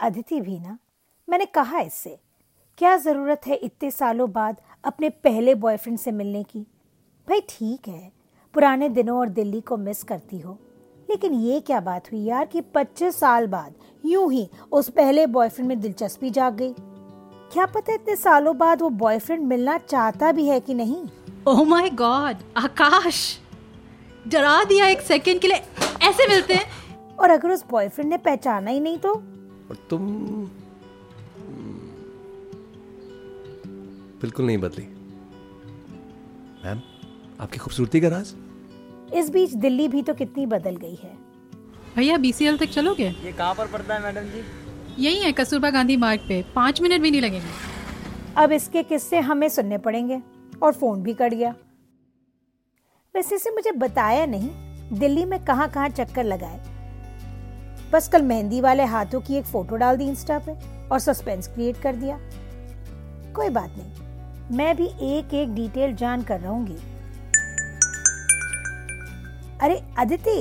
अदिति भी ना? मैंने कहा इससे। क्या ज़रूरत है इतने सालों बाद अपने पहले बॉयफ्रेंड से मिलने की? भाई ठीक है पुराने दिनों और दिल्ली को मिस करती हो। लेकिन ये क्या बात हुई यार कि 25 साल बाद यूँ ही उस पहले बॉयफ्रेंड में दिलचस्पी जाग गई? क्या पता इतने सालों बाद वो बॉयफ्रेंड मिलना चाहता भी है कि नहीं? Oh my god Akash! डरा दिया एक सेकंड के लिए ऐसे मिलते हैं। और अगर उस बॉयफ्रेंड ने पहचाना ही नहीं तो? और तुम बिल्कुल नहीं बदली। मैम आपकी खूबसूरती का राज? इस बीच दिल्ली भी तो कितनी बदल गई है। भैया बीसीएल तक चलोगे? ये कहाँ पर पड़ता है मैडम जी? यही है कस्तूरबा गांधी मार्ग पे। पाँच मिनट भी नहीं लगेंगे। अब इसके किस्से हमें सुनने पड़ेंगे और फ़ोन भी कट गया। वैसे से मुझे बताया नहीं दिल्ली में कहाँ कहाँ चक्कर लगाए। बस कल मेहंदी वाले हाथों की एक फ़ोटो डाल दी इंस्टा पे और सस्पेंस क्रिएट कर दिया। कोई बात नहीं, मैं भी एक एक डिटेल जान कर रहूँगी। अरे अदिति